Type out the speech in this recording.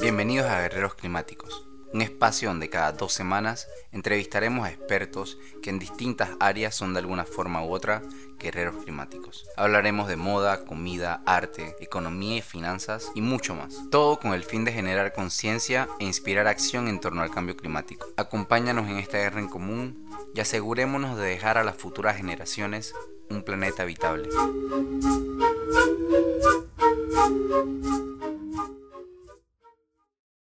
Bienvenidos a Guerreros Climáticos, un espacio donde cada dos semanas entrevistaremos a expertos que en distintas áreas son de alguna forma u otra guerreros climáticos. Hablaremos de moda, comida, arte, economía y finanzas y mucho más. Todo con el fin de generar conciencia e inspirar acción en torno al cambio climático. Acompáñanos en esta guerra en común y asegurémonos de dejar a las futuras generaciones un planeta habitable.